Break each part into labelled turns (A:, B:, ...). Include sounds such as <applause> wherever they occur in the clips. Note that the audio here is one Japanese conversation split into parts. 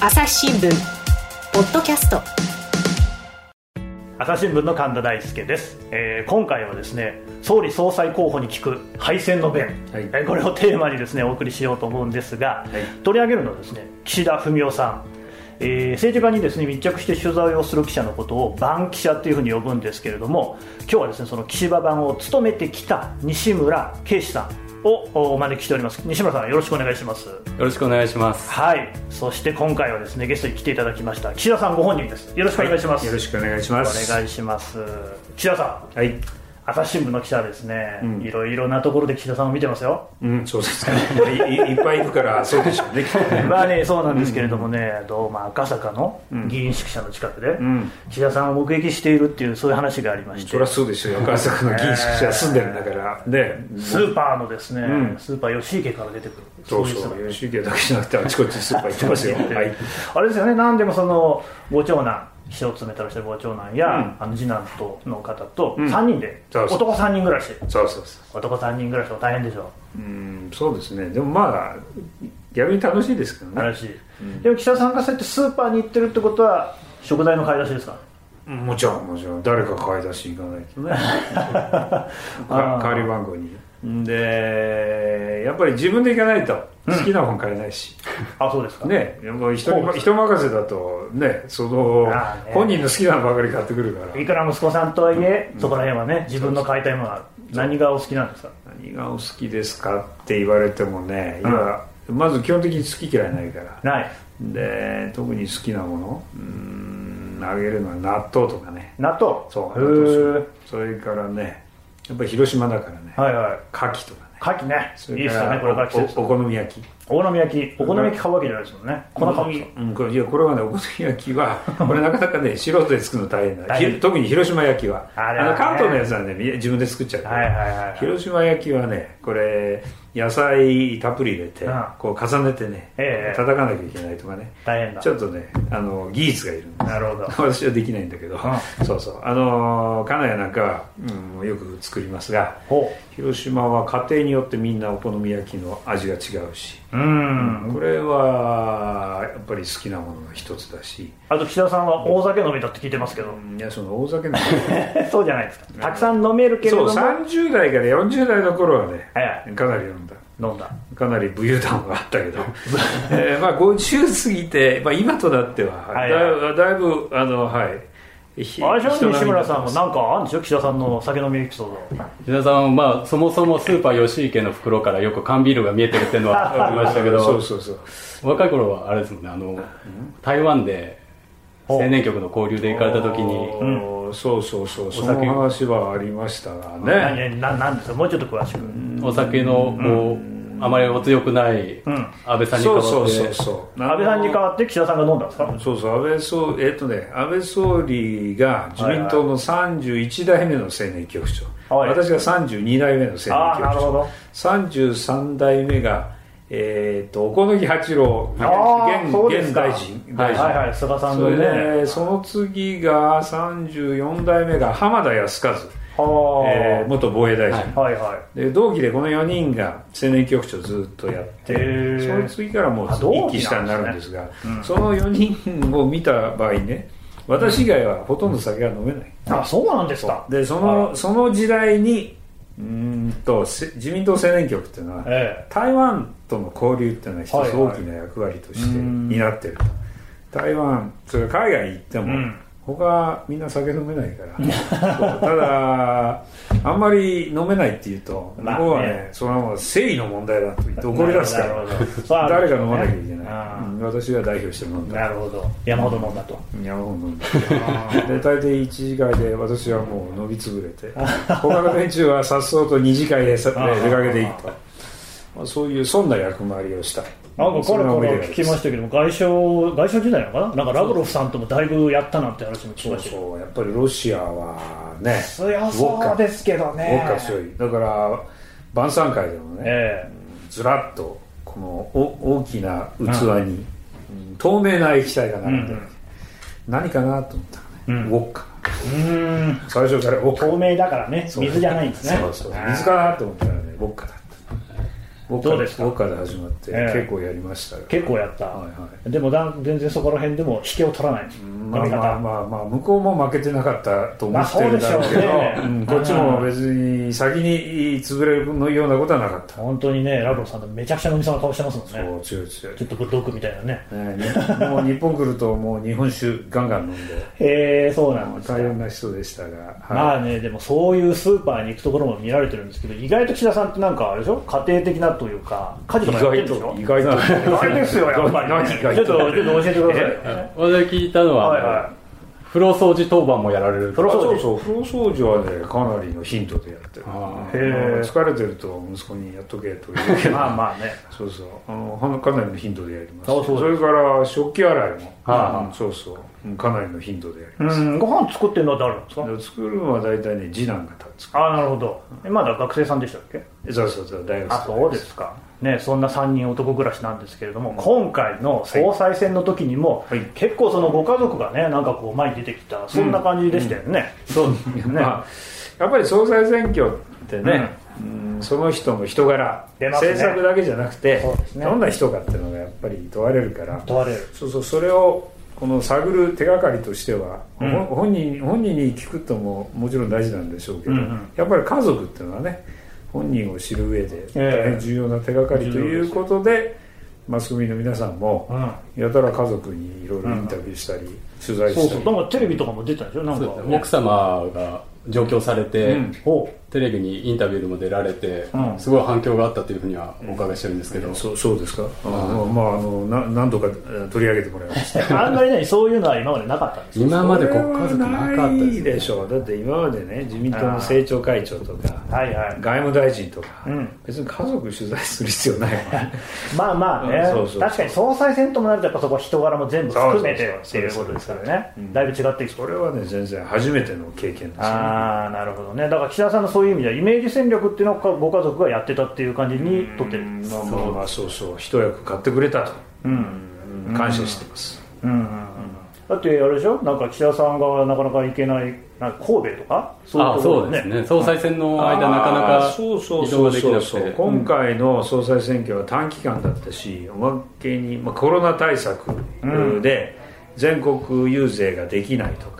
A: 朝日新聞ポッドキャスト。
B: 朝日新聞の神田大輔です、えー今回はですね総理総裁候補に聞く敗戦の弁、
C: はい。
B: えーこれをテーマにですねお送りしようと思うんですが、取り上げるのはですね岸田文雄さん、えー政治家にですね密着して取材をする記者のことを番記者というふうに呼ぶんですけれども今日はですねその岸田版を務めてきた西村圭司さんをお招きしております。西村さんよろしくお願いします。
D: よろしくお願いします。
B: はい。そして今回はですねゲストに来ていただきました岸田さんご本人です。よろしくお願いします、
C: よろしくお願いします。
B: お願いします。岸田さん。
C: はい。
B: 朝日新聞の記者ですね、
C: ん
B: いろいろなところで岸田さんを見てますよ
C: うん、そうですか。いいいっぱいいるから、<laughs> そうでしょうね。<laughs>
B: まあねそうなんですけれどもね、どうまあ赤坂の議員宿舎の近くで、
C: ん
B: 岸田さんを目撃しているっていうそういう話がありまして
C: そりゃそうでしょうよ。赤坂の議員宿舎住んでるんだから。で、
B: スーパーのですね、
C: ん
B: スーパー吉池から出てくる
C: そうそう。吉池だけじゃなくて、あちこちスーパー行ってますよ。<laughs> はい。
B: あれですよね何でもそのご長男秘書を務めてらっしゃるご長男や、
C: うん
B: あの次男との方と
C: うん
B: 3人で、
C: そうそう
B: 男3人暮らし
C: そうそうそ
B: 男3人暮らしは大変でしょ
C: う。うん、そうですね。でもまあ、逆に楽しいですけどね。
B: 話、でも岸田さんがそうやってスーパーに行ってるってことは食材の買い出しですか？
C: うんもちろん、もちろん。誰か買い出し行かないとね。<laughs> か代わり番号に。で、やっぱり自分で行かないと好きな本買えないし。
B: あそうですか。
C: ね、もう人に人任せだとね、その本人の好きなのばかり買ってくるから。
B: いくら息子さんとはいえ、そこら辺はね自分の買いたいものがある何がお好きなんですか？
C: 何がお好きですかって言われてもね、今まず基本的に好き嫌いないから。
B: ない。
C: で特に好きなものうーんあげるのは納豆とかね。
B: 納豆？
C: そうそれからねやっぱり広島だからね。
B: はいはい。
C: 牡蠣とかね
B: 牡蠣ね。いいですよねこれから季節
C: おおお好み焼き
B: お好み焼きお好み焼き買うわけじゃないですもんね。粉買うん
C: これいやこれはねお好み焼きは <laughs> これなかなかね素人で作るの大変だ。特に広島焼きは。
B: あね。
C: の関東のやつはねみ自分で作っちゃうから、
B: はいはいはい。
C: 広島焼きはねこれ野菜たっぷり入れて、
B: うん。
C: こう重ねてね、
B: ええ。
C: 叩かなきゃいけないとかね。
B: 大変だ。
C: ちょっとねあの技術がいるんです。
B: なるほど。
C: 私はできないんだけど、
B: う
C: そうそう。あの金谷なんかは、うん、よく作りますが
B: ほ
C: 広島は家庭によってみんなお好み焼きの味が違うし、
B: ううん。
C: これはやっぱり好きなものの一つだし、
B: あと岸田さんは大酒飲みだって聞いてますけど。
C: いやその大酒の <laughs>
B: そうじゃないですか。たくさん飲めるけれ
C: そう
B: ども
C: 30代から40代の頃はね
B: はいはい
C: かなり飲んだ。
B: 飲んだ。
C: かなり武勇談があったけど、<laughs> えーまあ、50過ぎて、まあ、今となっては、
B: はい
C: だいぶだいぶあのはい。ひ
B: あれでしょ西村さんもなんかあるんでしょ？岸田さんの酒飲みエピソード。
D: 石田さんは、まあ、そもそもスーパー吉池の袋からよく缶ビールが見えてるっていうのはありましたけ
C: だそう
D: ど、
C: そうそう。
D: 若い頃はあれですもんね、あの、台湾で青年局の交流で行かれた時に、
C: おーそうそうそう。そ
D: 酒。
C: の話はありましたがね。
B: 何ななんですか？もうちょっと詳しく。
D: お酒の、こう、あまりお強くない
B: うん。
D: 安倍さんに代わって、
C: そうそうそうそう。
B: 安倍さんに代わって岸田さんが飲んだんですか？
C: そうそう安倍総えっとね安倍総理が自民党の31代目の青年局長、
B: はい。
C: 私が32代目の青年局
B: ああなるほ
C: 長
B: ど
C: 33代目がえっと小此木八郎現現大臣
B: はい
C: 大臣、
B: はい。はい菅さん
C: それ
B: のね
C: でその次が34代目が浜田康和、
B: はあ、
C: えー元防衛大臣、
B: はいはい
C: で同期でこの4人が青年局長ずっとやってその次からもう一期下になるんですがその4人を見た場合ね私以外はほとんど酒が飲めない。
B: あそうなんですか。
C: でそのその時代にうーんとせ自民党青年局っていうのは
B: え
C: 台湾との交流っていうのは一つ
B: はいはい。
C: 大きな役割として
B: うん
C: 担ってると、台湾それ海外行っても、
B: うん
C: 他みんな酒飲めないから。ただあんまり飲めないっていうと向こうはねそれはもう誠意の問題だと言って怒り出すから。誰が飲まなきゃいけない、
B: あ
C: うん私が代表して飲ん
B: ー
C: だ。
B: なるほど。山ほど飲んだと。
C: 山本飲んだ。で大体1次会で私はもう伸び潰れて他の連中はさっそうと2次会で出かけていくと、まあ、そういうそんな役回りをした
B: なんかこれこれ聞きま
C: し
B: したけども外相外相時代なのかな？なんかラブロフさんともだいぶやったなんて話も聞き
C: そう
B: ましたけど。
C: そうやっぱりロシアはね
B: 強そうですけど
C: ウォ
B: ね
C: ッカ強いだから晩餐会でもね、
B: え
C: ずらっとこのお大きな器に、うん。透明な液体が並んでる、
B: うん。うん
C: 何かなと思ったらね、
B: うん。
C: ウォッカ。
B: えうん。
C: 最初からウォッカ。
B: 透明だからね。
C: そう
B: 水じゃないんですね。
C: そうそう。水かなと思ったらねウォッカだったウォッカでウォッカで始まって、結構やりました
B: 結構やった、はいはい、でもだ全然そこら辺でも引けを取らない、
C: まあまあまあまあ向こうも負けてなかったと思ってるんだろうけど、ね。うん、こっちも別に先に潰れるのようなことはなかった。
B: 本当にねラブロさんめちゃくちゃ飲みそうな顔してますもんね。
C: そう強い強い
B: ちょっとブッドクみたいなね。
C: ねもう日本来るともう日本酒ガンガン飲んで。
B: へえそうなんです
C: 大変な人でしたが、はい、
B: まあねでもそういうスーパーに行くところも見られてるんですけど意外と岸田さんってなんかあれでしょ？家庭的なというか家事とかやってるんでしょ？
C: 意外と意
B: 外ですよやっぱり、ね、ちょっと。ちょっと教えてください。
D: 私聞いたのは、はいはい。風呂掃除当番もやられる
C: 風呂そうそう風呂掃除はねかなりのヒントでやってる、ね、疲れてると息子にやっとけという。<laughs>
B: まあまあね。
C: そうそう。あのかなりのヒントでやります。それから食器洗いも、はあ、うん、そうそう。かなりのヒントでやります。
B: ご飯作ってるのは誰なん
C: ですか？作るのは大体ね次男が
B: 作るああなるほど。まだ学生さんでしたっけ？
C: そうそうそう大学
B: 生あそうですか。ね、そんな3人男暮らしなんですけれども、今回の総裁選の時にも、はい、結構そのご家族がねなんかこう前に出てきたそんな感じでしたよね、
C: うん。うん、そうですね、まあ、やっぱり総裁選挙ってね、うん、その人の人柄、ね、政策だけじゃなくて、ね、どんな人かっていうのがやっぱり問われるから。
B: 問われる。
C: そうそうそれをこの探る手がかりとしては、うん、本人本人に聞くとももちろん大事なんでしょうけど、うんうん、やっぱり家族っていうのはね本人を知る上で大変重要な手がかりということで、マスコミの皆さんも、やたら家族にいろいろインタビューしたり、取材したり。そう
B: そう。なんかテレビとかも出たでしょ？なんか、
D: 奥様が上京されて、うん、テレビにインタビューでも出られて、うん、すごい反響があったというふうにはお伺いしてるんですけど、うん、
C: そうそうですか、あまああのな何度か取り上げてもらいまし
B: た。<laughs> あんまりねそういうのは今までなかったんです。
D: 今までご家族なかった
C: ですでしょうだって今までね自民党の政調会長とか、<laughs> はいはい、外務大臣とか、別に家族取材する必要ない <laughs>
B: まあまあね、そうそう確かに総裁選ともなるとやっぱそこ人柄も全部含めてっていうことですからね。だいぶ違ってき
C: それはね全然初めての経験ですね
B: ああなるほどね。だから岸田さんのそういう意味ではイメージ戦略っていうのをご家族がやってたっていう感じにとってる。まあ
C: まあまあそうそう。一役買ってくれたと、うん、感謝してます、うんうんうん、
B: だってあれでしょ？なんか岸田さんがなかなか行けないなんか神戸とか？
D: そうね、そうですね。総裁選の間なかなか
C: そうそうそうそう。そう今回の総裁選挙は短期間だったしおまけに、まあ、コロナ対策で全国遊説ができないとか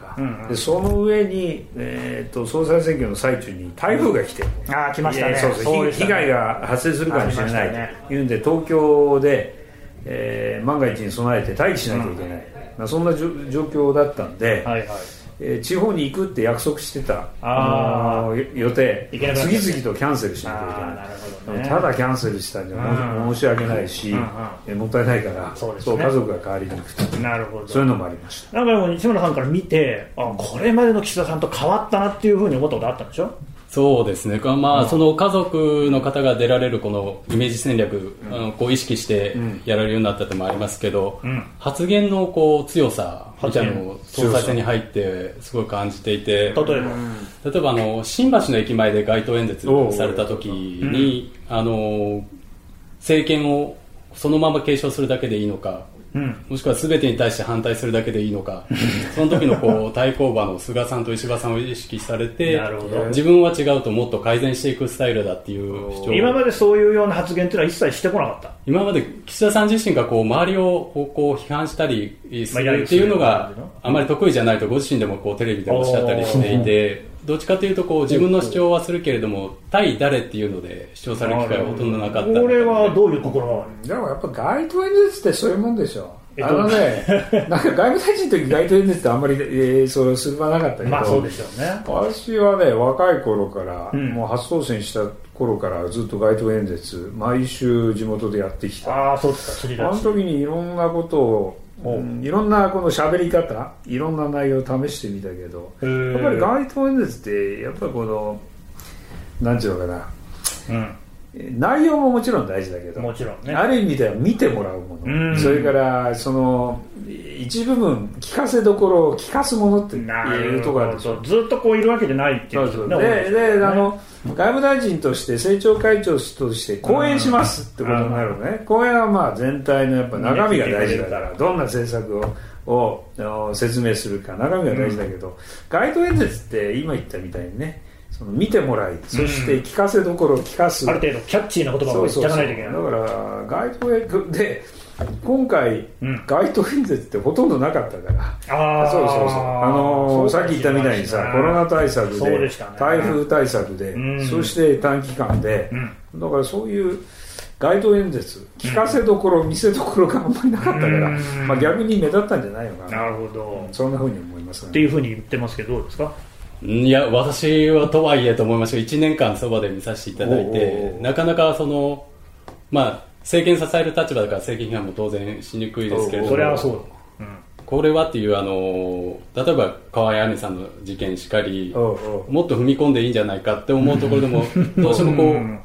C: でその上に、えーと、総裁選挙の最中に台風が来て、
B: あ来ましたね。
C: そうそう被害が発生するかもしれない。というんで東京で、えー、万が一に備えて待機しなきゃいけない、うん、そんな状況だったんで、はいはいえー、地方に行くって約束してたあの予定。次々とキャンセルしなきゃいけない、ね、ただキャンセルしたんじゃ申し訳ないし、うんうん、もったいないからそう、ね、家族が代わりに行くと。なるほど。そういうのもありました。
B: なんかも西村さんから見てあこれまでの岸田さんと変わったなっていうふうに思ったことあったんでしょ？
D: そうですね、まあ、その家族の方が出られるこのイメージ戦略、うん、こう意識してやられるようになったってもありますけど、うん、発言のこう強さみたいなのを総裁選に入ってすごい感じていて例えば？例えばあの新橋の駅前で街頭演説された時に、あの政権をそのまま継承するだけでいいのかうん、もしくは全てに対して反対するだけでいいのか。<laughs> その時のこう対抗馬の菅さんと石破さんを意識されて自分は違うともっと改善していくスタイルだっていう主張。
B: 今までそういうような発言っていうのは一切してこなかった。
D: 今まで岸田さん自身がこう周りをこう批判したりするっていうのがあまり得意じゃないとご自身でもこうテレビでおっしゃったりしていてどっちかというとこう自分の主張はするけれども対誰っていうので主張される機会はほとんどなかった。
B: これはどういうところ
C: でもやっぱ街頭演説ってそういうもんでしょ。あのね、<laughs> なんか外務大臣の時街頭演説ってあんまり、えー、それする場なかったけど、
B: まあそうでしょうね。
C: 私はね、若い頃から、うん、もう初当選した頃からずっと街頭演説、毎週地元でやってきた。
B: ああ、そうです
C: か、あの時にいろんなことを、うん、いろんなこの喋り方、いろんな内容を試してみたけど、やっぱり街頭演説って、やっぱりこの、なんていうのかな、うん。内容ももちろん大事だけど
B: もちろん、ね、
C: ある意味では見てもらうもの。それからその一部分聞かせどころを聞かすものっていうところあるでしょ
B: ずっとこういるわけじゃないっていう、
C: そうそう。でで、あの外務大臣として政調会長として講演しますってことになるのね。講演はまあ全体のやっぱ中身が大事だからどんな政策をを説明するか中身が大事だけど、街頭演説って今言ったみたいにねその見てもらいそして聞かせどころを聞かす、
B: ある程度キャッチーな言葉を言っていかないといけない。
C: だから街頭演説で今回、うん、街頭演説ってほとんどなかったから。あそうそうそう。あのー、さっき言ったみたいにさコロナ対策で、ね、台風対策で、うん、そして短期間で、うん、だからそういう街頭演説聞かせどころ、見せどころがあんまりなかったから、まあ、逆に目立ったんじゃないのかな。
B: なるほど。
C: そんなふうに思います、
B: ね、っていうふうに言ってますけどどうですか？
D: いや私はとはいえと思いました1年間そばで見させていただいてなかなかそのまあ政権支える立場だから政権批判も当然しにくいですけれど
B: それはそう、
D: うん、これはっていうあの例えば河合亜美さんの事件しかりもっと踏み込んでいいんじゃないかって思うところでもどうしても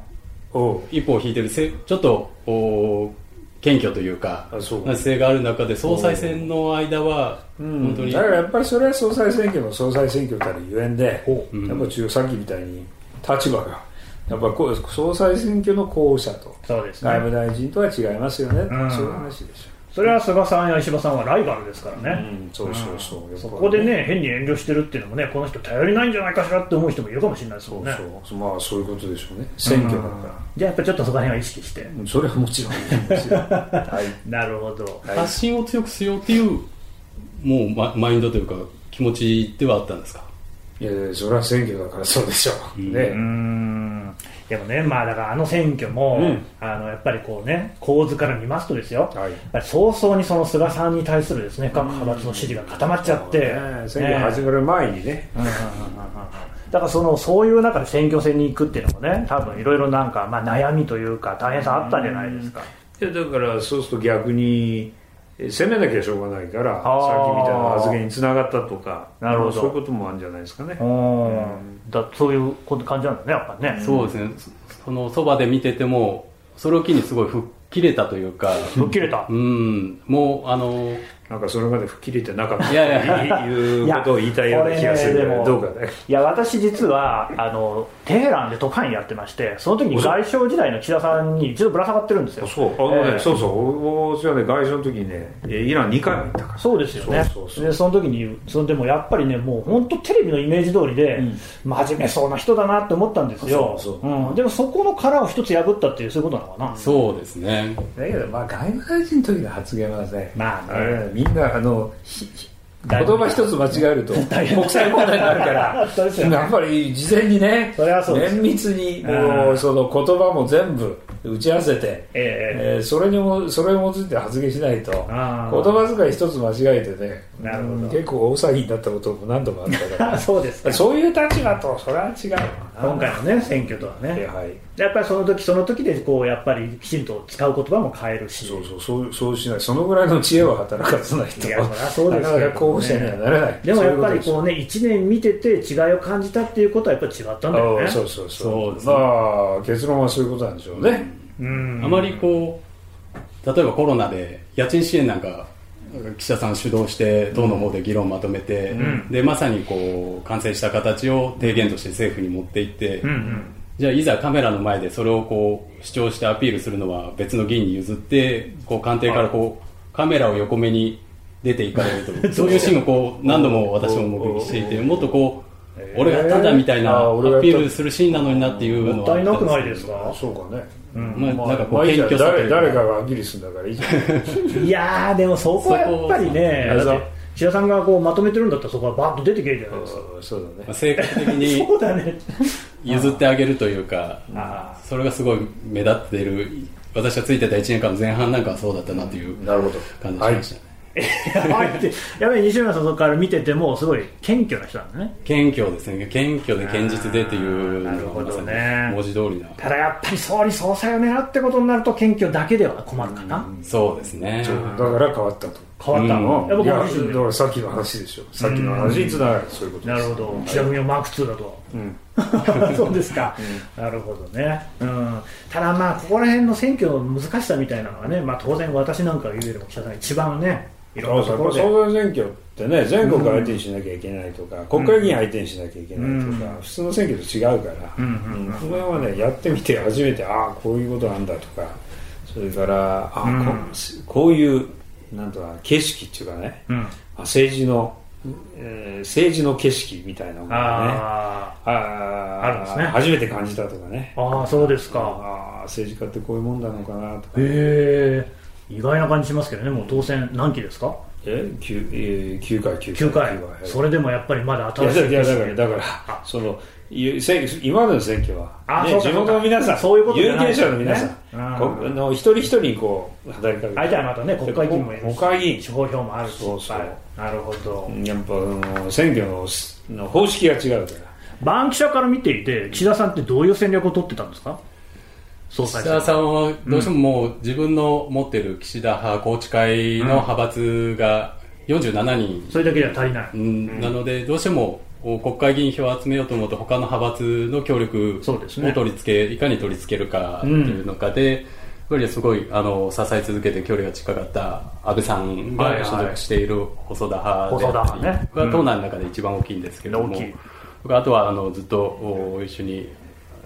D: こう一歩を引いてるちょっと謙虚というか姿勢がある中で総裁選の間は
C: 本当に、だからやっぱりそれは総裁選挙の総裁選挙たるゆえんで、やっぱ中さっきみたいに立場がやっぱこう総裁選挙の候補者と外務大臣とは違いますよね、うん、そういう話でしょ
B: それは菅さんや石破さんはライバルですからね、
C: うん、そうそうそう、
B: うん、そこでね変に遠慮してるっていうのもねこの人頼りないんじゃないかしらって思う人もいるかもしれないですもんね。
C: そうそう。まあそういうことでしょうね。選挙だから、
B: じゃあやっぱりちょっとそこら辺は意識して。
C: それはもちろん <laughs> は
B: い、なるほど、
D: はい、発信を強くしようっていうもうママインドというか気持ちではあったんですか？
C: いやそれは選挙だからそうでしょう、ね、うん。
B: でもね、まあ、だからあの選挙も、うん、あのやっぱりこうね構図から見ますとですよ、はい、やっぱり早々にその菅さんに対するですね各派閥の支持が固まっちゃって、
C: ね、選挙始まる前にね、
B: だからそのそういう中で選挙戦に行くっていうのもね多分いろいろなんか、まあ、悩みというか大変さあったんじゃないですか、
C: いやだからそうすると逆に攻めなきゃしょうがないからさっきみたいな発言につながったとかなるほど。そういうこともあるんじゃないですかね、う
B: ん、だそういう感じなんだねやっぱね。
D: そうですね。そのそばで見ててもそれを機にすごい吹っ切れたというか。
B: 吹っ切れた。
D: うん。もうあの
C: なんかそれまで吹っ切れてなかったいやいうことを言いたいような気がする。けど、どうかね。
B: いや私実はあのテヘランで特派員やってましてその時に外相時代の岸田さんに一度ぶら下がってるんですよ。
C: そう。あのね、えー、そうそう。私はね外相の時にねイラン2回も行ったから
B: そうですよね。でその時にそのでもやっぱりねもう本当テレビのイメージ通りで、うん、真面目そうな人だなって思ったんですよ。うん、でもそこの殻を一つ破ったっていうそういうことなのかな。
D: そうですね。
C: だけどまあ外務大臣の時の発言はねまあねみんなあの言葉一つ間違えると <laughs> 国際問題になるから <laughs> やっぱり事前にね綿密にもうその言葉も全部打ち合わせて、えー、えー、それにもそれを用いて発言しないと言葉遣い一つ間違えてねなるほど。結構大騒ぎになったことも何度もあったから。<laughs>
B: そうです
C: そういう立場とそれは違う
B: 今回のね選挙とはね、はい、やっぱりその時その時でこうやっぱりきちんと使う言葉も変えるし。
C: そうそうそうそうしない。そのぐらいの知恵は働かせないと。いやそうです候補者にはならない、
B: でもやっぱりこうね1年見てて違いを感じたっていうことはやっぱり違ったんだよね。
C: そうそうそう。そう、まあ結論はそういうことなんでしょうね、
D: うん、あまりこう例えばコロナで家賃支援なんか記者さん主導して党の方で議論をまとめて、うん、でまさにこう完成した形を提言として政府に持っていって、うんうん、じゃあいざカメラの前でそれをこう主張してアピールするのは別の議員に譲ってこう官邸からこうカメラを横目に出ていかれると <laughs> そう。いうシーンをこう何度も私も目撃していてもっとこう俺がただみたいなアピールするシーンなのになっていうのは
B: もったいなくないですか？
C: そうかね。
B: うん
C: まあ、なんかこう、謙虚さ誰誰かがギリスんだからいいじゃ
B: ん。<laughs> いやーでもそこはやっぱりね岸田さんがこうまとめてるんだったらそこはバッと出てけるじゃないですか。
C: そうだね、まあ、
D: 性格的に <laughs> そうだね。譲ってあげるというかそれがすごい目立っている。私がついてた1年間の前半なんかはそうだったなという感じしました。ね、
B: やばいって。やっぱり西村さんから見ててもすごい謙虚な人なんだね。
D: 謙虚ですね。謙虚で堅実でっていうなるほどね。文字通りな。
B: ただやっぱり総理総裁を狙ってことになると謙虚だけでは困るかな、
D: うそうですね。
C: だから変わったと
B: 変わったの、
C: うん、いやだからさっきの話でしょ。さっきの話につながるそういうこと
B: なるほど。ちなみにマーク2だと、うん、<laughs> そうですか、うん、なるほどね、うん、ただまあここら辺の選挙の難しさみたいなのはね、まあ、当然私なんかが言うよりも記者さん一番ね
C: いろんなところで。総裁選挙ってね全国相手にしなきゃいけないとか、うん、国会議員相手にしなきゃいけないとか、うん、普通の選挙と違うから、うんその辺はねやってみて初めてああこういうことなんだとかそれからあ、うん、ここういうなんとか景色っていうかね、まあ、政治のえー、政治の景色みたいなものがねあ
B: あるんですね。
C: 初めて感じたとかね。
B: ああそうですか。
C: ああ政治家ってこういうもんなのかなとか、
B: ね、へえ意外な感じしますけどね。もう当選何期ですか？
C: え 9, えー、9回
B: 9回 ,9 回。それでもやっぱりまだ新しい
C: いやだからだからその今までの選挙は、ね、地元の皆さん
B: そういうこと
C: 有権者の皆さん、ね、の一人一人にこう働きかけて。
B: 相手はまたね国会議員もいる
C: 国会議員。
B: 地方票もあるし。
C: そうそう。
B: なるほど。
C: やっぱ選挙のの方式が違うから。
B: バンキシャから見ていて岸田さんってどういう戦略を取ってたんですか？
D: 岸田さんはどうしてももう自分の持ってる岸田派宏池会の派閥が47人、
B: それだけでは足りない、
D: なのでどうしても国会議員票を集めようと思うと他の派閥の協力を取り付け、いかに取り付けるかというのかで、やっぱりすごいあの支え続けて距離が近かった安倍さんが所属している細田派であったりが党内の中で一番大きいんですけども、あとはあのずっと一緒に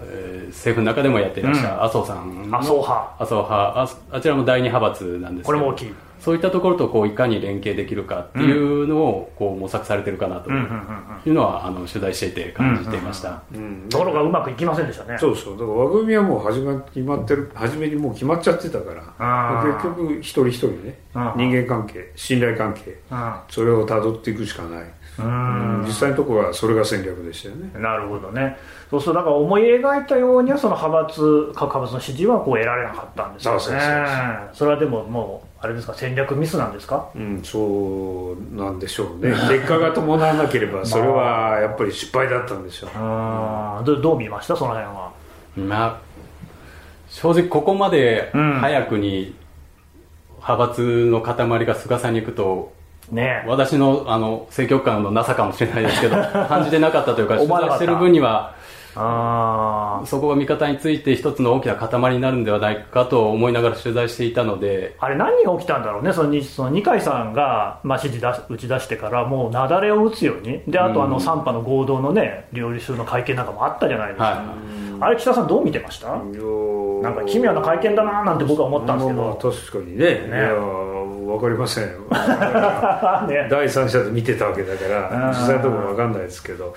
D: えー、政府の中でもやっていらっしゃる麻生さん
B: 麻生派。
D: 麻生派ああちらも第二派閥なんですけど。
B: これも大きい
D: そういったところとこういかに連携できるかっていうのをこう模索されてるかなというのはあの取材していて感じていました、
B: ところがうまくいきませんでしたね。
C: そうそう。だから枠組みはもう始ま決まってる初めにもう決まっちゃってたから結局一人一人ね人間関係信頼関係それをたどっていくしかない。実際のところはそれが戦略でしたよね。
B: なるほどね。そうするとだから思い描いたようにはその派閥各派閥の支持はこう得られなかったんですよね。それはでももうあれですか戦略ミスなんですか？
C: うんそうなんでしょうね。結果が伴わなければそれはやっぱり失敗だったんでしょう、
B: まあ、どどう見ました？その辺は。
D: まあ正直ここまで早くに派閥の塊が菅さんに行くとね、私のあの政局感のなさかもしれないですけど <laughs> 感じてなかったというか取材してる分にはあそこが味方について一つの大きな塊になるんではないかと思いながら取材していたので。
B: あれ何が起きたんだろうねそのその二階さんが、まあ、指示出打ち出してからもう雪崩を打つように。であとあの3波の合同のね料理集の会見なんかもあったじゃないですか、はい、あれ北さんどう見てました？なんか奇妙な会見だななんて僕は思ったんですけど、まあ、
C: 確かにね。ね分かりません <laughs> ね、第三者で見てたわけだから実際のところ分かんないですけど、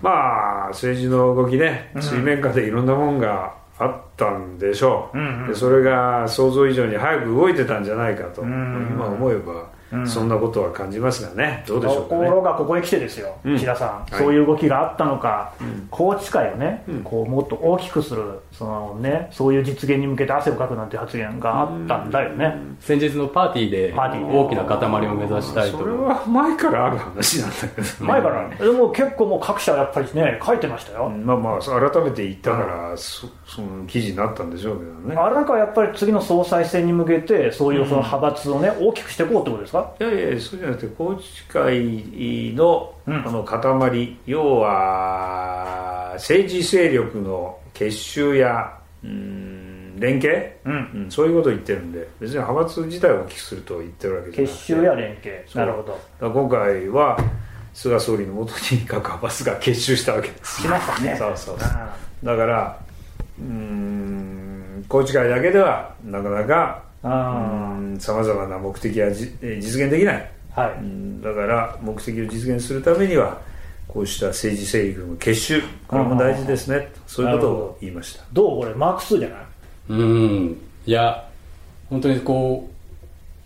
C: まあ政治の動きね水面下でいろんなもんがあったんでしょう、うんうん、でそれが想像以上に早く動いてたんじゃないかと、今思えばそんなことは感じますがね、どうでしょう
B: ところがここへ来てですよ、岸田さん、そういう動きがあったのか、宏池会をね、こうもっと大きくするその、ね、そういう実現に向けて汗をかくなんて発言があったんだよね、
D: 先日のパーティーで大きな塊を目指したいと。
C: それは前からある話なんだけど、ね、
B: 前から。でも結構もう各社やっぱりね書いてましたよ、
C: まあまあ改めて言ったから、そその記事になったんでしょうけどね。
B: あれなんかやっぱり次の総裁選に向けてそういうその派閥をね、大きくしていこうってことですか？
C: いやいやそじゃなくて宏池会のこの塊、要は政治勢力の結集やうん連携、うん、そういうことを言ってるんで別に派閥自体を大きくすると言ってるわけじゃな
B: くて。結集や連携。なるほど。
C: 今回は菅総理のもとに各派閥が結集したわけです。
B: しましたね。
C: そうそうだからうん宏池会だけではなかなかさまざまな目的は実現できない。はい、だから目的を実現するためにはこうした政治勢力の結集。これも大事ですね。そういうことを言いました。
B: どう？これマーク2じゃない？
D: うん。いや本当にこ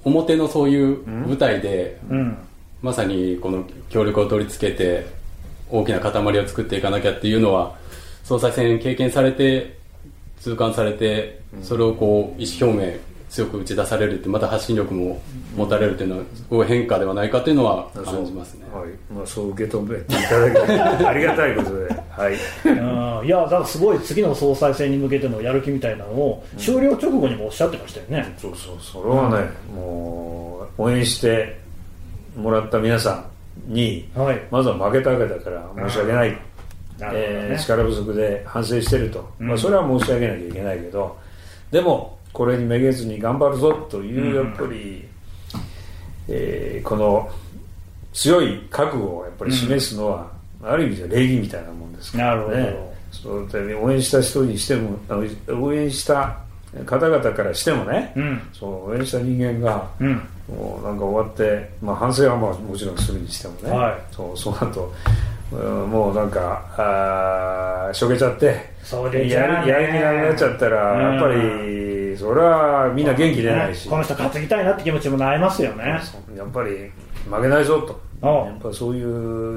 D: う表のそういう舞台で、うん、まさにこの協力を取り付けて大きな塊を作っていかなきゃっていうのは総裁選経験されて痛感されてそれをこう意思表明強く打ち出されるってまた発信力も持たれるっていうのはすごい変化ではないかというのは感じますね、
C: はい。まあ、そう受け止めていただけてありがたいことで、
B: はい、<laughs> いやだからすごい次の総裁選に向けてのやる気みたいなのを終了直後にもおっしゃってましたよね、
C: うん、そうそう。それはね、うん、もう応援してもらった皆さんに、はい、まずは負けたわけだから申し訳ない、ね。えー、力不足で反省してると、まあ、それは申し上げなきゃいけないけど。でもこれにめげずに頑張るぞというやっぱり、うん、えー、この強い覚悟をやっぱり示すのは、うん、ある意味では礼儀みたいなもんですから、ね、なるほど。そう応援した人にしても応援した方々からしてもね、うん、そう応援した人間が、うん、もうなんか終わって、まあ、反省はまあもちろんするにしてもね、はい、そうその後もうなんかあしょげちゃって
B: そうで
C: やるやる気なくなっちゃったら、やっぱりそれはみんな元気出ないし、
B: この人担ぎたいなって気持ちもなりますよね。
C: やっぱり負けないぞと。やっぱそうい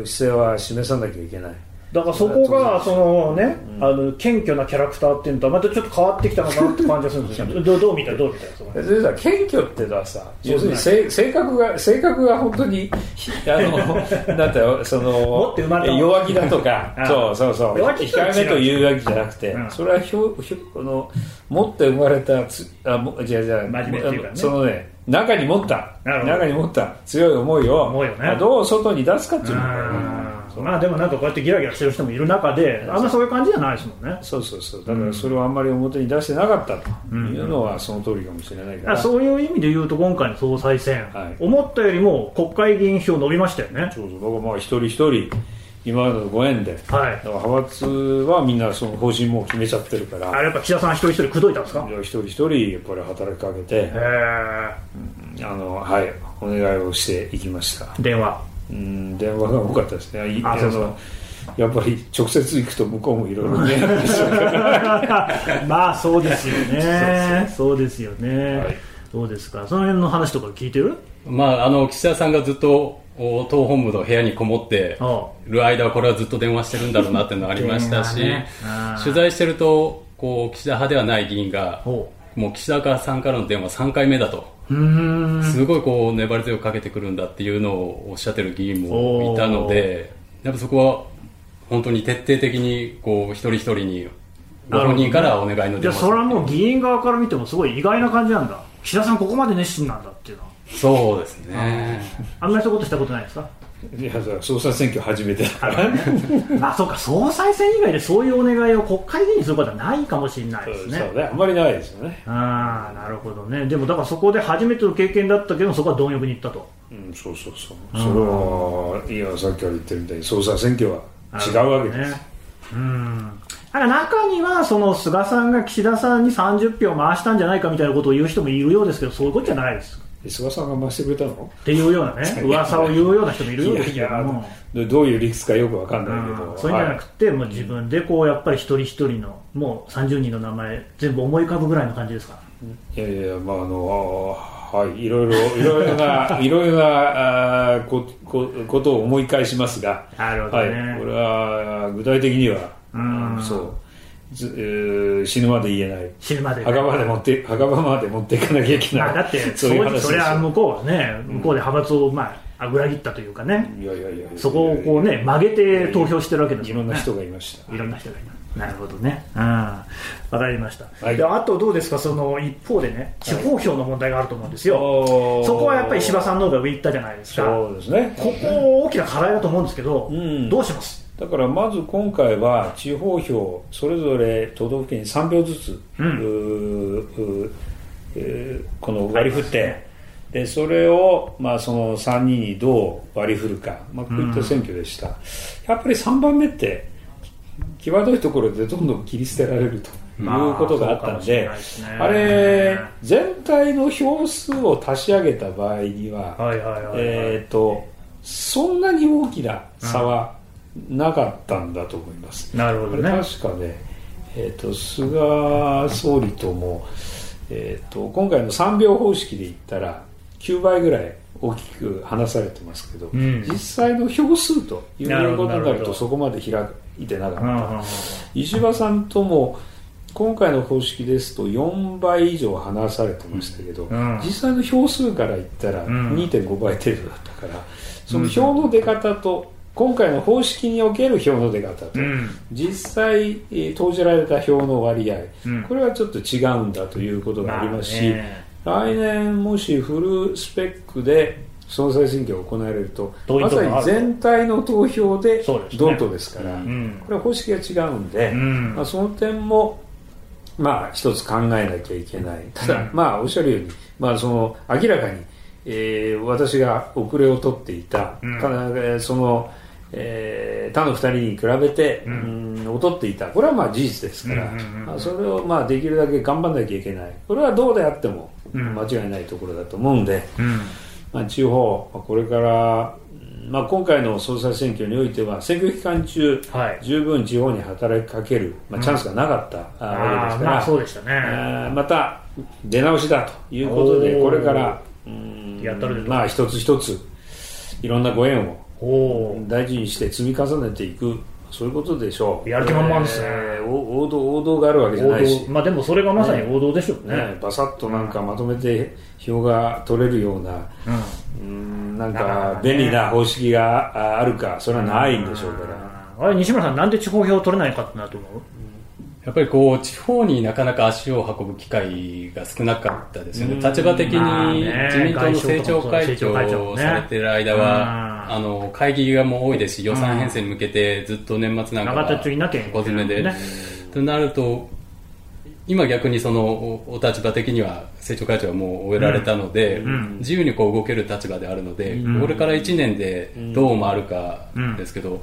C: う姿勢は示さなきゃいけない
B: だからそこがそのね、うん、あの謙虚なキャラクターっていうのとはまたちょっと変わってきたのかなって感じがするんですよ。どどう見たどう見たそ
C: れ謙虚ってのはさ要するに性格が性格が本当にあの <laughs> だってその弱気だとかそうそうそう。控えめというわけじゃなくて、うん、それはひょひょこの持って生まれたつあもじゃじゃ真面目っていうかね。そのね中に持った。中に持った強い思いを思いを、ね、どう外に出すかっていうの。が
B: まあでもなんかこうやってギラギラしてる人もいる中であんまそういう感じじゃないですもんね。
C: そうそうそう。だからそれをあんまり表に出してなかったというのはその通りかもしれないから、
B: うん、そういう意味で言うと今回の総裁選、はい、思ったよりも国会議員票伸びましたよね。
C: そうそう。だからまあ一人一人今までのご縁で、はい、だから派閥はみんなその方針も決めちゃってるから。
B: あやっぱ岸田さん一人一人口説いたんですか？
C: 一人一人やっぱり働きかけて。あのはい。お願いをしていきました。
B: 電話
C: うん電話が多かったですね。あのやっぱり直接行くと向こうもいろいろ迷惑です
B: まあそうですよね。そうですよね、はい、どうですか？その辺の話とか聞いてる？
D: まああの岸田さんがずっと党本部の部屋にこもってる間はこれはずっと電話してるんだろうなっていうのがありましたし、ね、取材してるとこう岸田派ではない議員がもう岸田さんからの電話3回目だと。すごいこう粘り強くかけてくるんだっていうのをおっしゃってる議員もいたのでやっぱそこは本当に徹底的にこう一人一人にご本人からお願いの
B: じゃあそれはもう議員側から見てもすごい意外な感じなんだ。岸田さんここまで熱心なんだっていうのは。
D: そうですね。
B: あんな一言したことないですか？
C: いや総裁選挙初めてだから。<laughs>
B: あそうか総裁選以外でそういうお願いを国会議員にすることはないかもしれないですね。
C: そうね。あんまりないですよね。
B: ああなるほどね。でもだからそこで初めての経験だったけどそこは貪欲に行ったと。
C: うんそうそうそう。それは今さっきから言ってるみたいに総裁選挙は違うわけです、ね、
B: うん。だから中にはその菅さんが岸田さんに30票回したんじゃないかみたいなことを言う人もいるようですけどそういうことじゃないです
C: 菅さんが増してくれたの？
B: っていうようなね噂を言うような人もいるようですけども
C: どういう理屈かよく分かんないけど、
B: そういうんじゃなくて、もう自分でこうやっぱり一人一人のもう30人の名前全部思い浮かぶぐらいの感じですか？
C: いやいやまああのはいいろいろいろいろな <laughs> いろいろなあここことを思い返しますが。
B: なるほど、ね、
C: はい、これは具体的にはうん。そう。ず死ぬまで言えない。
B: 死ぬまで、
C: 墓場まで持って墓場まで持っていかなきゃいけない、ま
B: あ、だってそういうそれは向こうはね向こうで派閥をまああぐら切ったというかね。いやいやいやそこをこうね曲げて投票してるわけです
C: いろんな人がいました。
B: いろんな人がいます。なるほどね。うん。わかりました。はい、であとどうですか、その一方でね、地方票の問題があると思うんですよ。はい、そこはやっぱり石破さんの方が上行ったじゃないですか。
C: そうですね。
B: ここ大きな課題だと思うんですけど、うん、どうします？
C: だからまず今回は地方票それぞれ都道府県に3票ずつ、うん、この割り振って。でそれを、まあ、その3人にどう割り振るか、まあ、こういった選挙でした、うん、やっぱり3番目って際どいところでどんどん切り捨てられるということがあったので、あれ全体の票数を足し上げた場合にはえっとそんなに大きな差はなかったんだと思います。
B: なるほどね。
C: 確かね、えっ、ー、と菅総理とも、えっ、ー、と今回の3秒方式で言ったら9倍ぐらい大きく話されてますけど、うん、実際の票数ということになるとそこまで開いてなかった。石破さんとも今回の方式ですと4倍以上話されてましたけど、うん、実際の票数から言ったら2.5倍程度だったから、その票の出方と今回の方式における票の出方と、うん、実際、投じられた票の割合、うん、これはちょっと違うんだということがありますし、来年もしフルスペックで総裁選挙が行われるとまさに全体の投票でドンとですから、ね、これは方式が違うんで、まあ、その点もまあ一つ考えなきゃいけない。ただ、まあおっしゃるように、まあ、その明らかに、えー、私が遅れを取っていた、うん、そのえー、他の2人に比べて、うん、劣っていた。これはまあ事実ですから、まあ、それをまあできるだけ頑張らなきゃいけない。これはどうであっても間違いないところだと思うんで、うん、まあ、地方これからまあ、今回の総裁選挙においては選挙期間中、はい、十分地方に働きかける、まあ、チャンスがなかった、うん、わけですから、まあ、そうでしたね、また出直しだということでこれからやったるまあ一つ一ついろんなご縁を大事にして積み重ねていく。そういうことでしょ
B: う。やる気満々ですね、
C: えー、王道王道があるわけじゃないし。
B: まあでもそれがまさに王道でしょうね。ね
C: バサッとなんかまとめて票が取れるような、うん、なんか便利な方式があるかそれはないんでしょうから、
B: あれ西村さんなんで地方票取れないかってなと思う？
D: やっぱりこう地方になかなか足を運ぶ機会が少なかったですよね、立場的に自民党の政調会長をされてる間は、あの会議がもう多いですし、予算編成に向けてずっと年末なんかは小詰めで。となると今逆にそのお立場的には政調会長はもう終えられたので、自由にこう動ける立場であるので、これから1年でどう回るかですけど、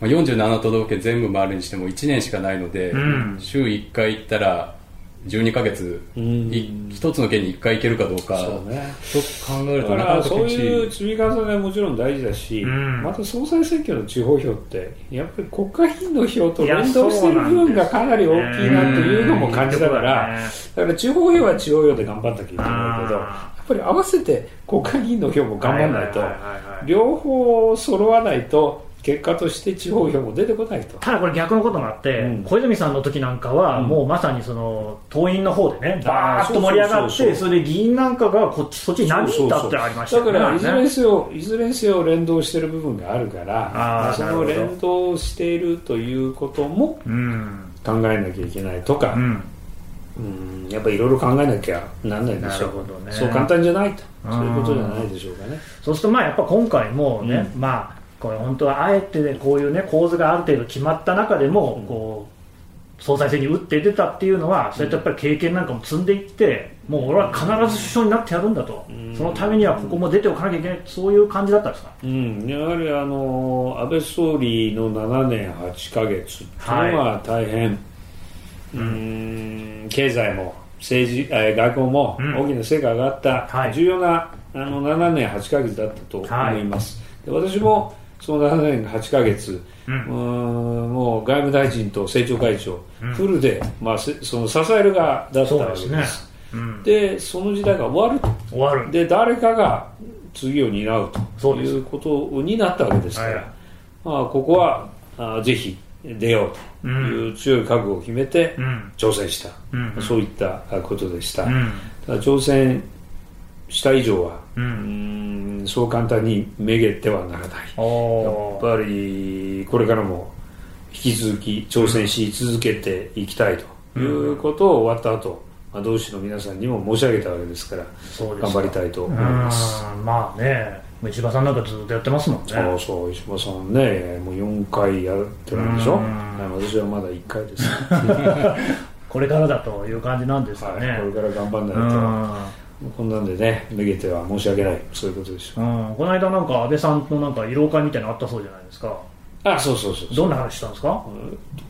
D: 47都道府県全部回るにしても1年しかないので、うん、週1回行ったら12か月、うん、一つの県に1回行けるかどうか。そう、ね、と考えるとなかなか
C: そういう積み重ねはもちろん大事だし、うん、また総裁選挙の地方票ってやっぱり国会議員の票と連動している部分がかなり大きいなというのも感じながら、だから地方票は地方票で頑張ったきゃいけないけどやっぱり合わせて国会議員の票も頑張らないと、両方揃わないと結果として地方票も出てこないと。
B: ただこれ逆のことがあって、うん、小泉さんの時なんかは、もうまさにその党員の方でねバーッと盛り上がってそれで議員なんかがこっちそっちに何人だってありました、
C: ね、だからいずれにせよいずれにせよ連動している部分があるからその連動しているということも考えなきゃいけないとか、うん。うんやっぱりいろいろ考えなきゃなんないでしょう、ね、そう簡単じゃないと。そういうことじゃないでしょうかね。
B: そうするとまあやっぱ今回もね、うん、まあこれ本当はあえて、ね、こういうね構図がある程度決まった中でも、こう総裁選に打って出たっていうのは、そういったやっぱり経験なんかも積んでいって、もう俺は必ず首相になってやるんだと、そのためにはここも出ておかなきゃいけない、そういう感じだったんですか、
C: うん、やはりあの安倍総理の7年8か月というのは大変、はい、うん経済も政治、え外交も大きな成果があった重要な、あの7年8か月だったと思います。はい、私もその7年8か月、うん、もう外務大臣と政調会長、うん、フルで、まあ、その支える側だったわけです。で、ね。その時代が終わる。と
B: 終わる。
C: で誰かが次を担うということになったわけですから、はい、まあ、ここはあぜひ出ようと。いう強い覚悟を決めて挑戦した、うん、そういったことでした、うん、挑戦した以上は、うん、そう簡単にめげてはならない。やっぱりこれからも引き続き挑戦し続けていきたいということを終わった後、まあ、同志の皆さんにも申し上げたわけですから頑張りたいと思います。
B: まあね石破さんなんかずっとやってますもんね。
C: そうそう石破さんねもう4回やってるんでしょ？私はまだ1回です。<laughs>
B: これからだという感じなんですかね、
C: はい、これから頑張んないとこんなんでね、めげては申し訳ない、そういうことです
B: よ、うん、この間、なんか安倍さんのなんか慰労会みたいなのあったそうじゃないですか、
C: あそうそうそう
B: どんな話したんですか、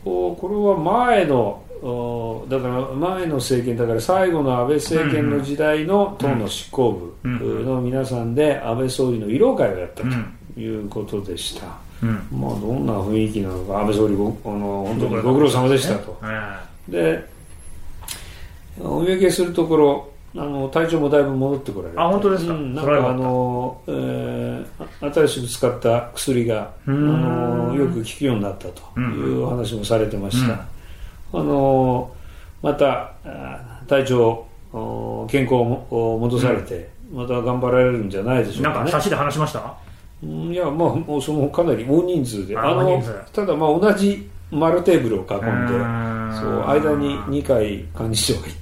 C: これは前の、だから前の政権、だから最後の安倍政権の時代の党の執行部の皆さんで、安倍総理の慰労会をやったということでした。うん、まあ、どんな雰囲気なのか、安倍総理ごあの本当にご苦労様でしたと。でお見受けするところあの体調もだいぶ戻ってこられ
B: あ本当ですか、うん、
C: なんかあの、えー、新しく使った薬があのよく効くようになったという話もされてました、うん、あのまた体調健康を戻されて、また頑張られるんじゃないでしょうか、ね、
B: なんか差しで話しました？
C: いやまあもうそのかなり大人数で。あのただまあ同じ丸テーブルを囲んでそう間に2回幹事長がいて、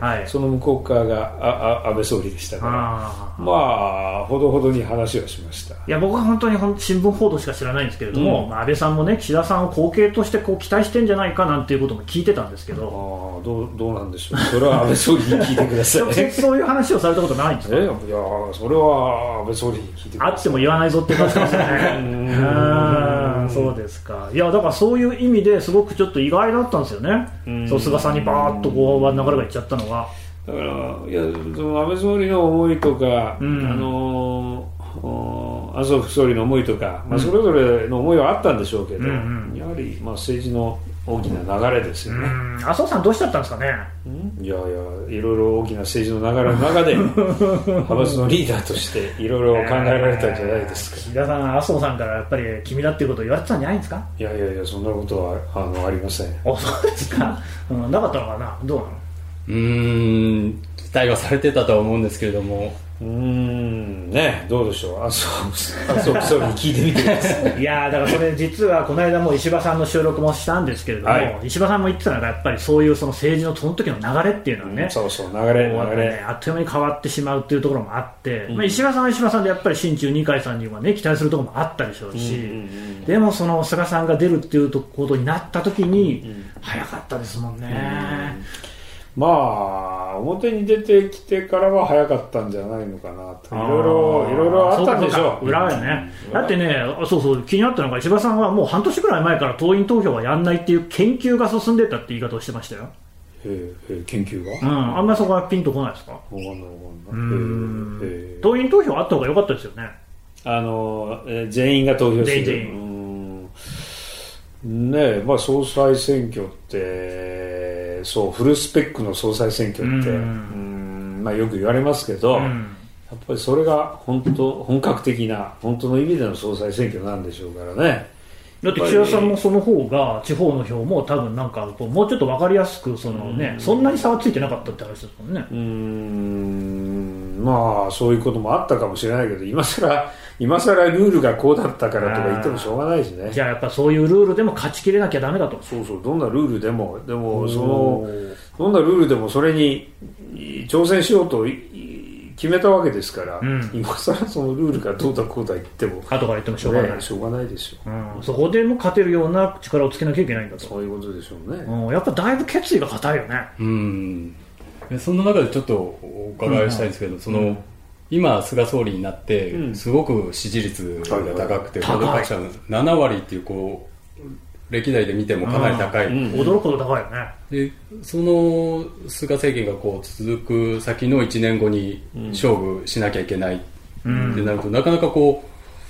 C: はい、その向こう側がああ安倍総理でしたからまあほどほどに話をしました。い
B: や僕は本当に新聞報道しか知らないんですけれども、うん、安倍さんもね岸田さんを後継としてこう期待してんじゃないかなんていうことも聞いてたんですけど
C: あどうどうなんでしょう。それは安倍総理に聞いてください。<laughs> 直
B: 接そういう話をされたことないんですか？
C: いやそれは安倍総理に聞いて
B: あっても言わないぞって感じですよねそうですか。いやだからそういう意味ですごくちょっと意外だったんですよね。そう菅さんにバーッとこう流れがちゃったのが
C: だからいやその安倍総理の思いとか、うん、あの麻生副総理の思いとか、まあ、それぞれの思いはあったんでしょうけど、うんうん、やはりまあ政治の大きな流れですよね。
B: 麻生さんどうしちゃったんですかね？
C: いやいや、いろいろ大きな政治の流れの中で、<laughs> 派閥のリーダーとしていろいろ考えられたんじゃないですか。
B: 岸田さん、麻生さんからやっぱり君だっていうことを言われてたんじゃないんですか？
C: いやいやいや、そんなことはあのありません。
B: あ、そうですか。うん、なかったのかな、どうなの？
D: うん、期待はされてたとは思うんですけれども。
C: うんねどうでしょう？麻生総理に聞いてみてくださ
B: い。<laughs> いやだからそれ実はこの間も石破さんの収録もしたんですけれども、はい、石破さんも言ってたのがやっぱりそういうその政治のその時の流れっていうのはね、うん、
C: そうそう流れ流れ、
B: ね、あっという間に変わってしまうっていうところもあって、うん、まあ、石破さんは石破さんでやっぱり新中二階さんにはね期待するところもあったでしょうし、うんうんうん、でもその菅さんが出るっていうことになった時に、早かったですもんね。うん
C: まあ表に出てきてからは早かったんじゃないのかなと。いろいろいろいろあったんでしょ
B: う。裏はね、だってねそうそう気になったのが石破さんはもう半年くらい前から党員投票はやんないっていう研究が進んでたって言い方をしてましたよ。
C: ええ研究が？
B: うんあんまりそこはピンとこないですか？わかんないわかんない党員投票あった方が良かったですよね。
C: あの、え全員が投票する。全員ねえまあ総裁選挙ってそうフルスペックの総裁選挙って、うん、まあ、よく言われますけど、うん、やっぱりそれが本当本格的な本当の意味での総裁選挙なんでしょうからね。
B: だって岸田さんもその方が地方の票も多分なんかもうちょっと分かりやすくそのね、そんなに差はついてなかったって話ですもんね。
C: うんまあそういうこともあったかもしれないけど今更今更ルールがこうだったからとか言ってもしょうがないしね。
B: じゃあやっぱそういうルールでも勝ちきれなきゃだめだと。
C: そうそうどんなルールでもでもそのどんなルールでもそれに挑戦しようと決めたわけですから、うん、今更そのルールがどうだこうだ言っても
B: 後から言ってもしょうがない、
C: ね、しょうがないですよ、う
B: ん、そこでも勝てるような力をつけなきゃいけないんだと。
C: そういうことでしょうね、
B: うん、やっぱだいぶ決意が固いよね。
D: うん。そんな中でちょっとお伺いしたいんですけど、その、今、菅総理になって、すごく支持率が高くて、報道各社の7割っていうこう歴代で見てもかなり高い、
B: 驚くほど高いよね。
D: でその菅政権がこう続く先の1年後に勝負しなきゃいけない。ってなると、なかなかこ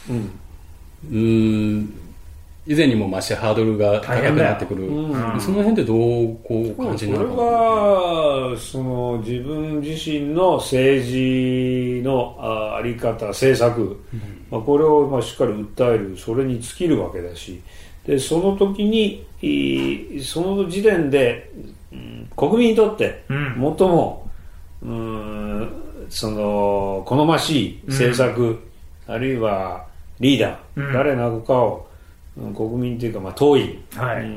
D: う、うん、ん以前にも増してハードルが高くなってくる、うん、その辺でどうこう感じ
C: なの？かこれはその自分自身の政治のああり方政策、うん、まあ、これをまあしっかり訴えるそれに尽きるわけだし。でその時にその時点で、うん、国民にとって最も、うん、その好ましい政策、あるいはリーダー、誰なのかを国民というか、まあ、党員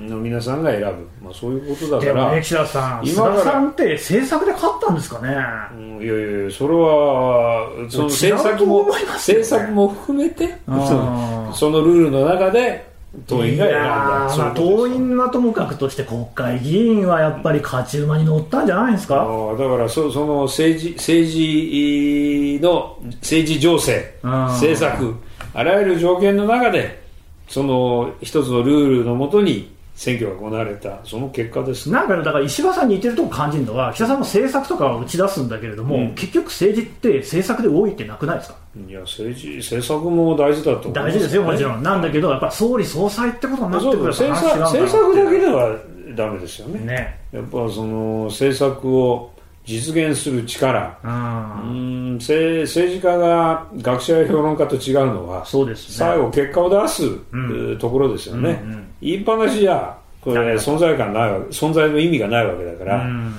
C: の皆さんが選ぶ、はい、まあ、そういうことだから、
B: ね、岸田さん、菅さんって政策で勝ったんですかね、
C: うん、いやいや、それは、その政策も、ね、政策も含めて、そのそのルールの中で、党員が選んだ、
B: まあ、党員はともかくとして、国会議員はやっぱり勝ち馬に乗ったんじゃないですか？
C: だからそ、その政治政治の政治情勢、政策、あらゆる条件の中で、その一つのルールのもとに選挙が行われた、その結果です、
B: なんか、だから石破さんに似てるとこ感じるのは、岸田さんも政策とかを打ち出すんだけれども、うん、結局、政治って政策で多いってなくないですか？
C: いや、政治、政策も大事だと思
B: う、大事ですよ、もちろん。なんだけど、やっぱ総理総裁ってことになってくると
C: 政策政策だけではだめですよね。ね。やっぱその政策を実現する力、うん政政治家が学者や評論家と違うのは
B: そうです、ね、
C: 最後結果を出す、うん、ところですよね、うんうん、言いっぱなしじゃこれ、ね、存在感ない存在の意味がないわけだから、うん、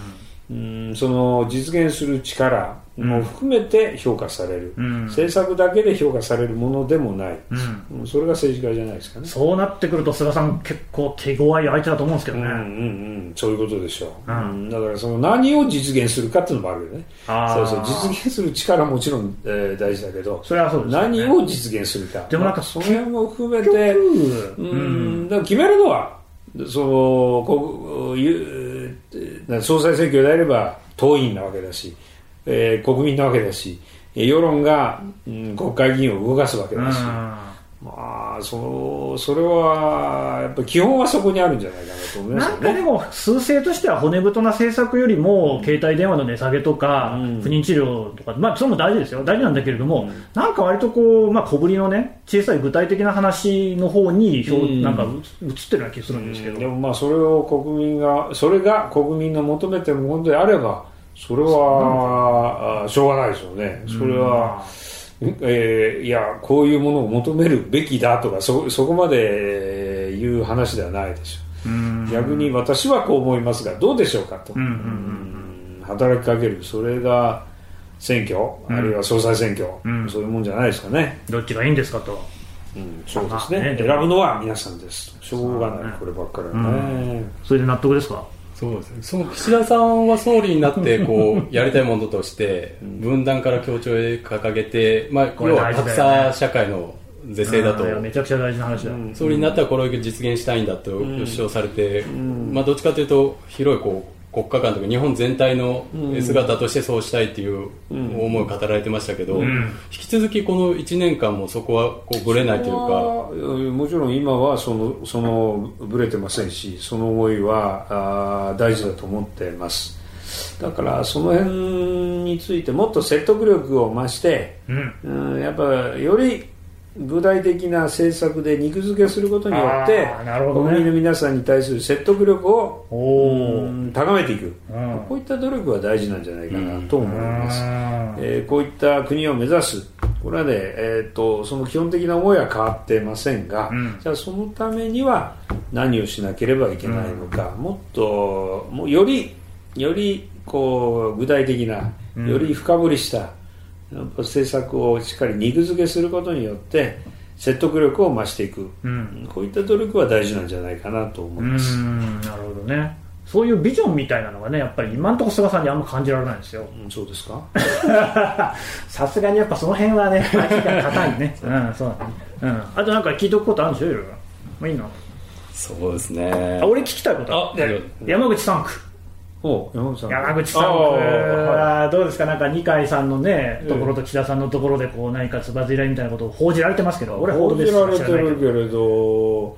C: その実現する力も含めて評価される、うん、政策だけで評価されるものでもない、うん、それが政治家じゃないですかね。
B: そうなってくると菅さん結構手強い相手だと思うんですけどね、うんうんう
C: ん、そういうことでしょう、うん、だからその何を実現するかっていうのもあるよね。そうそう実現する力もちろん、えー、大事だけど。
B: それはそうです、
C: ね、何を実現するか。
B: でもなんか
C: その辺も含めてうん、だから決めるのはそのこう総裁選挙であれば党員なわけだしえー、国民なわけだし、世論が、うん、国会議員を動かすわけだし、まあ、そのそれは、やっぱ基本はそこにあるんじゃないかなと思います、ね、
B: なんかでも、数勢としては骨太な政策よりも、携帯電話の値下げとか、うん、不妊治療とか、まあ、それも大事ですよ、大事なんだけれども、うん、なんか割とこう、まあ、小ぶりのね、小さい具体的な話の方に、うん、なんか映ってるような気がするんですけど、
C: でもまあ、それを国民が、それが国民の求めてるものであれば、それはしょうがないですよね、それは、えー、いや、こういうものを求めるべきだとか、そそこまでいう話ではないでしょう、逆に私はこう思いますが、どうでしょうかと、働きかける、それが選挙、あるいは総裁選挙、そういうもんじゃないですかね。
B: どっちがいいんですかと。
C: うん、そうですね、ね、選ぶのは皆さんです。しょうがない、こればっかりはね、
B: それで納得ですか？
D: そうですね。その岸田さんは総理になって、<laughs> こう、やりたいものとして、分断から協調へ掲げて、まあ、要は格差社会の是正だと。
B: めちゃくちゃ大事な話だ。
D: 総理になったらこれを実現したいんだと主張されて、まあ、どっちかというと、広いこう、国家間とか日本全体の姿としてそうしたいっていう思いを語られてましたけど、うん、引き続きこの1年間もそこはこうぶれないというか。
C: もちろん今はそのそのぶれてませんしその思いはあ大事だと思ってます。だからその辺についてもっと説得力を増して、うん、うん、やっぱより具体的な政策で肉付けすることによって、ね、国民の皆さんに対する説得力を高めていく、うん、こういった努力は大事なんじゃないかなと思います、うん、えー、こういった国を目指す。これはね、えーと、その基本的な思いは変わってませんが、うん、じゃあそのためには何をしなければいけないのか、もっともうよりよりこう具体的なより深掘りした、政策をしっかり肉付けすることによって説得力を増していく、うん、こういった努力は大事なんじゃないかなと思います。
B: なるほどね。そういうビジョンみたいなのがねやっぱり今のところ菅さんにあんま感じられないんですよ、
C: うん、そうですか？<laughs>
B: さすがにやっぱその辺はね味が硬いね。<laughs> うんそうだね、うん、あとなんか聞いておくことあるんでしょいろいろ。まあいいの？
D: そうですね。
B: あ俺聞きたいことあ山口3区山口さんはどうですか、なんか二階さんのね、ところと岸田さんのところでこう何かつばずいらいみたいなことを報じられてますけど、
C: 俺報じられてるけれど、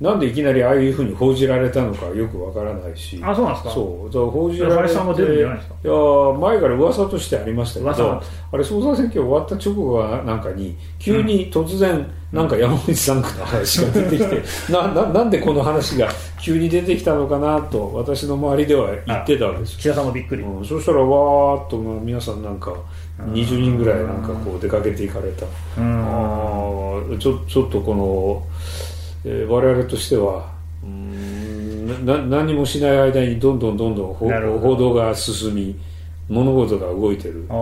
C: なんでいきなりああいうふうに報じられたのかよくわからないし。
B: あ、そうなんですか？
C: そう。だから報じられて。さんが出るんじゃないですか？いや、前から噂としてありましたけど、あれ、総裁選挙終わった直後なんかに、急に突然、うんなんか山口3区の話が出てきてなななんでこの話が急に出てきたのかなと私の周りでは言ってたわけです。
B: 岸田さんもびっくり、
C: うん、そしたらわーっと皆さんなんか20人ぐらいなんかこう出かけていかれた。あちょちょっとこの、えー、我々としてはうんな何もしない間にどんどんどんどん報道が進み物事が動いてる。さあ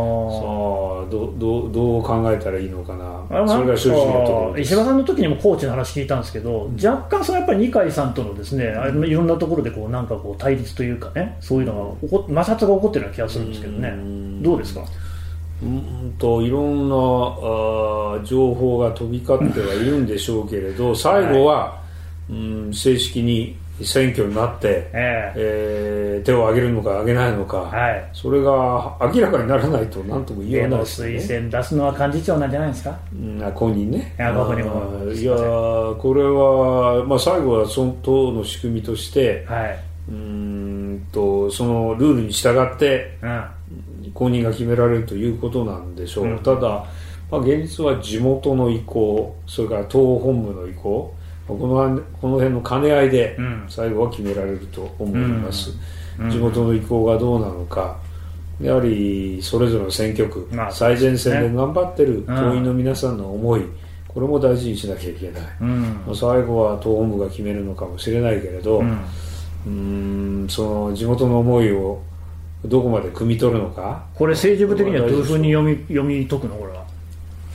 C: どどどう考えたらいいのかな。それが正直なところ
B: 石破さんの時にもコーチの話聞いたんですけど、うん、若干そのやっぱり二階さんとのですね、うん、いろんなところでこうなんかこう対立というかねそういうのが起こ摩擦が起こってるような気がするんですけどね、うん、どうですか？
C: うんといろんなあ情報が飛び交ってはいるんでしょうけれど最後は、はい、うん正式に選挙になって、えー、えー、手を挙げるのか挙げないのか、はい、それが明らかにならないと何とも言えないです
B: ね。推薦出すのは幹事長なんじゃないですか？
C: うん、公認ね。
B: も。
C: いや、これは、まあ、最後はその党の仕組みとして、はい、うんとそのルールに従って、うん、公認が決められるということなんでしょう。うん、ただ、まあ、現実は地元の意向、それから党本部の意向。このこの辺の兼ね合いで最後は決められると思います、うん、地元の意向がどうなのか。やはりそれぞれの選挙区、まあ、最前線で頑張ってる党員の皆さんの思い、これも大事にしなきゃいけない、うん、最後は党本部が決めるのかもしれないけれど、うん、その地元の思いをどこまで汲み取るのか。
B: これ政治部的にはどういうふうに読み読み解くの？これは。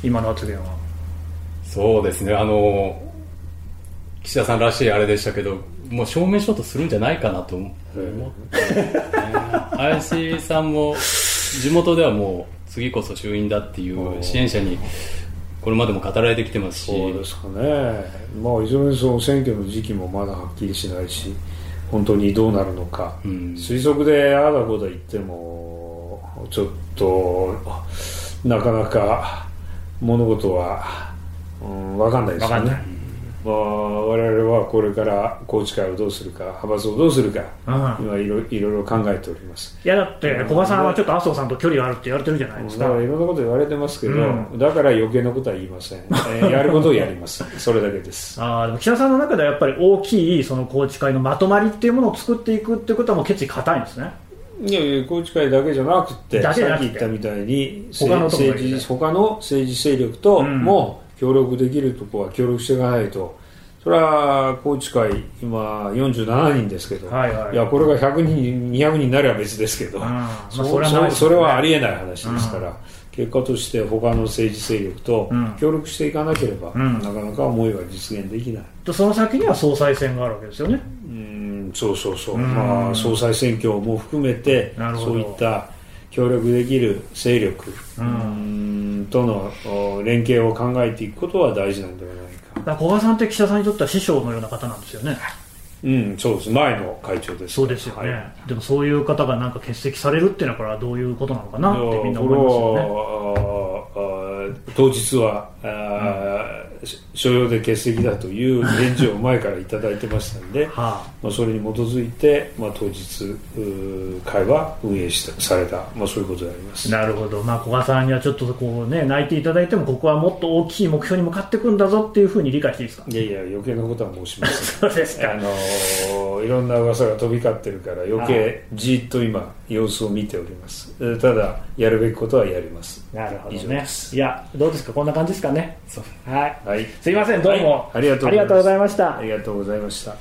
B: 今の発言は。
D: そうですね。あの岸田さんらしいあれでしたけどもう証明書とするんじゃないかなと思って、ね、林さんも地元ではもう次こそ衆院だっていう支援者にこれまでも語られてきてますし。
C: そうですかね、まあ、いずれにその選挙の時期もまだはっきりしないし本当にどうなるのか、うん、推測でああだこうだ言ってもちょっとなかなか物事は、うん、分かんないですよね。まあ、我々はこれから宏池会をどうするか派閥をどうするか、うん、今いろいろ考えております。
B: いやだって古賀さんはちょっと麻生さんと距離があるって言われてるじゃないですか。
C: だからいろんなこと言われてますけど、うん、だから余計なことは言いません、えー、<laughs> やることをやります。それだけです。
B: あでも岸田さんの中ではやっぱり大きいその宏池会のまとまりっていうものを作っていくっていうことはもう決意固いんですね。
C: いやいや宏池会だけじゃなくてさっき言ったみたいに他の政治他の政治勢力とも協力できるところは協力していかないと、それは高知会、今47人ですけど、はいはい、いやこれが100人、200人になれば別ですけど、そそれはありえない話ですから、結果として他の政治勢力と協力していかなければ、うん、なかなか思いは実現できない。
B: とその先には総裁選があるわけですよね。
C: うんそうそうそう、まあ、総裁選挙も含めて、そういった協力できる勢力、うんとの連携を考えていくことは大事なんではない
B: 古賀さんって岸田さんにとっては師匠のような方なんですよね。
C: うん、そうです。前の会長です。
B: そうですよね。はい、でもそういう方がなんか欠席されるっていうのはこれはどういうことなのかなってみんな思いますよね。
C: 当日は、所要で欠席だという返事を前から頂いてましたんで、はあ、まあ、それに基づいて、まあ、当日会は運営したされた、まあ、そういうことであります。
B: なるほど、まあ、古賀さんにはちょっとこう、ね、泣いていただいてもここはもっと大きい目標に向かっていくんだぞっていうふうに理解していいですか？
C: いやいや余計なことは申しませ
B: ん。<laughs> そうですか。
C: あのいろんな噂が飛び交ってるから余計じっと今様子を見ております。ただやるべきことはやります。
B: なるほどね。いやどうですか？こんな感じですかね？はい、はい、すいませんどうも、
C: ありがとうございました。
B: ありがとうございました。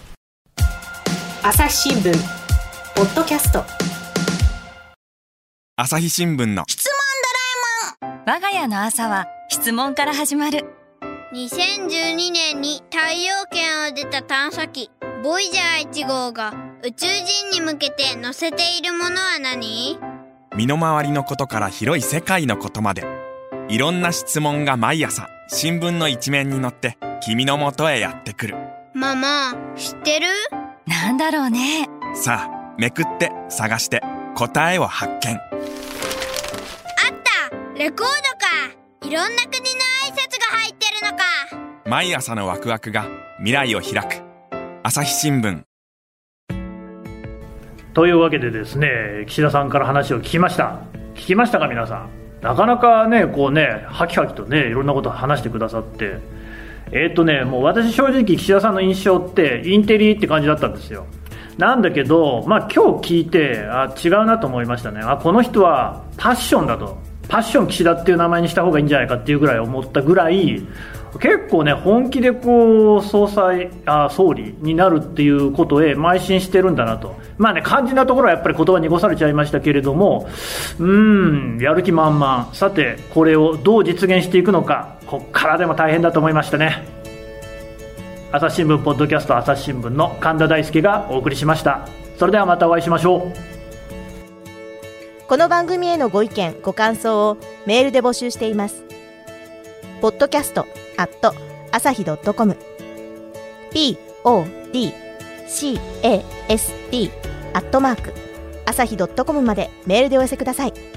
A: 朝日新聞ポッドキャスト。
E: 朝日新聞の
F: 質問ドラえもん。我が家の朝は質問から始まる。
G: 2012年に太陽圏を出た探査機ボイジャー1号が宇宙人に向けて載せているものは何？
E: 身の回りのことから広い世界のことまで。いろんな質問が毎朝新聞の一面に載って君のもとへやってくる。
G: ママ知ってる？
F: なんだろうね。
E: さあめくって探して答えを発見。あっ
G: た！レコードか！いろんな国の挨拶が入ってるのか！
E: 毎朝のワクワクが未来を開く。朝日新聞
B: というわけでですね岸田さんから話を聞きました聞きましたか皆さん？なかなかね、こうね、はきはきとね、いろんなことを話してくださって、えー、っとね、もう私正直岸田さんの印象ってインテリって感じだったんですよ。なんだけど、まあ今日聞いて、あ、違うなと思いましたね。あ、この人はパッションだと。パッション岸田っていう名前にした方がいいんじゃないかっていうぐらい思ったぐらい、結構ね、本気でこう、総裁、あ総理になるっていうことへ邁進してるんだなと。まあね、肝心なところはやっぱり言葉濁されちゃいましたけれども、うん、やる気満々。さて、これをどう実現していくのか、こっからでも大変だと思いましたね。朝日新聞ポッドキャスト朝日新聞の神田大輔がお送りしました。それではまたお会いしましょう。
A: この番組へのご意見、ご感想をメールで募集しています。ポッドキャストアット朝日 .com podcast アットマーク朝日 .com までメールでお寄せください。